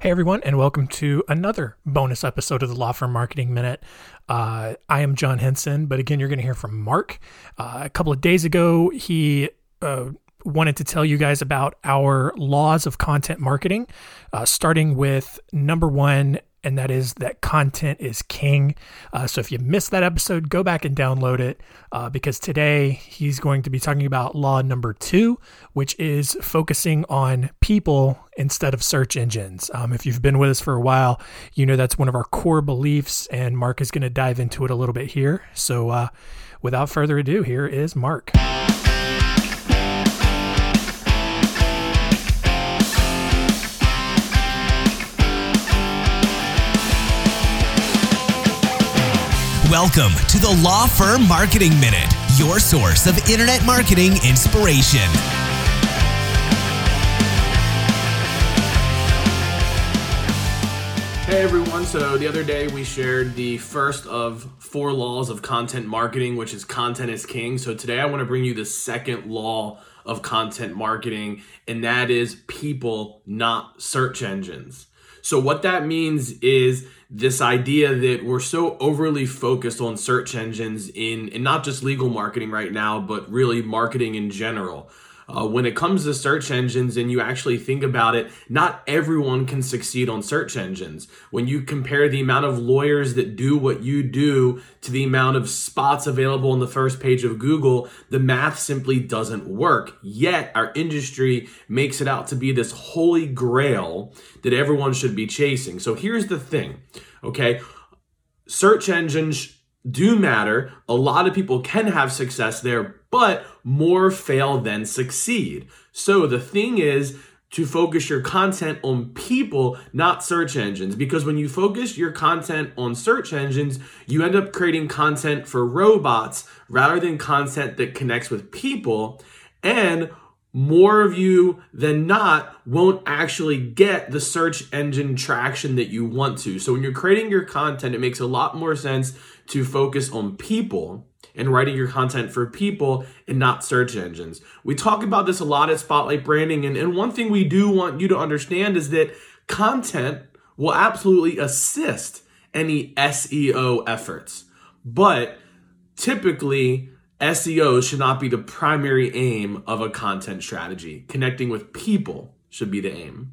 Hey, everyone, and welcome to another bonus episode of the Law Firm Marketing Minute. Uh, I am John Henson, but again, you're going to hear from Marc. Uh, a couple of days ago, he uh, wanted to tell you guys about our laws of content marketing, uh, starting with number one and that is that content is king. Uh, so if you missed that episode, go back and download it uh, because today he's going to be talking about law number two, which is focusing on people instead of search engines. Um, if you've been with us for a while, you know that's one of our core beliefs, and Marc is going to dive into it a little bit here. So uh, without further ado, here is Marc. Welcome to the Law Firm Marketing Minute, your source of internet marketing inspiration. Hey everyone, so the other day we shared the first of four laws of content marketing, which is content is king. So today I want to bring you the second law of content marketing, and that is people, not search engines. So, what that means is this idea that we're so overly focused on search engines in, in not just legal marketing right now, but really marketing in general. Uh, when it comes to search engines and you actually think about it, not everyone can succeed on search engines. When you compare the amount of lawyers that do what you do to the amount of spots available on the first page of Google, the math simply doesn't work. Yet our industry makes it out to be this holy grail that everyone should be chasing. So here's the thing, okay? Search engines do matter. A lot of people can have success there, but more fail than succeed. So the thing is to focus your content on people, not search engines. Because when you focus your content on search engines, you end up creating content for robots rather than content that connects with people. And more of you than not won't actually get the search engine traction that you want to. So when you're creating your content, it makes a lot more sense to focus on people and writing your content for people and not search engines. We talk about this a lot at Spotlight Branding, and, and one thing we do want you to understand is that content will absolutely assist any SEO efforts. But typically, SEO should not be the primary aim of a content strategy. Connecting with people should be the aim.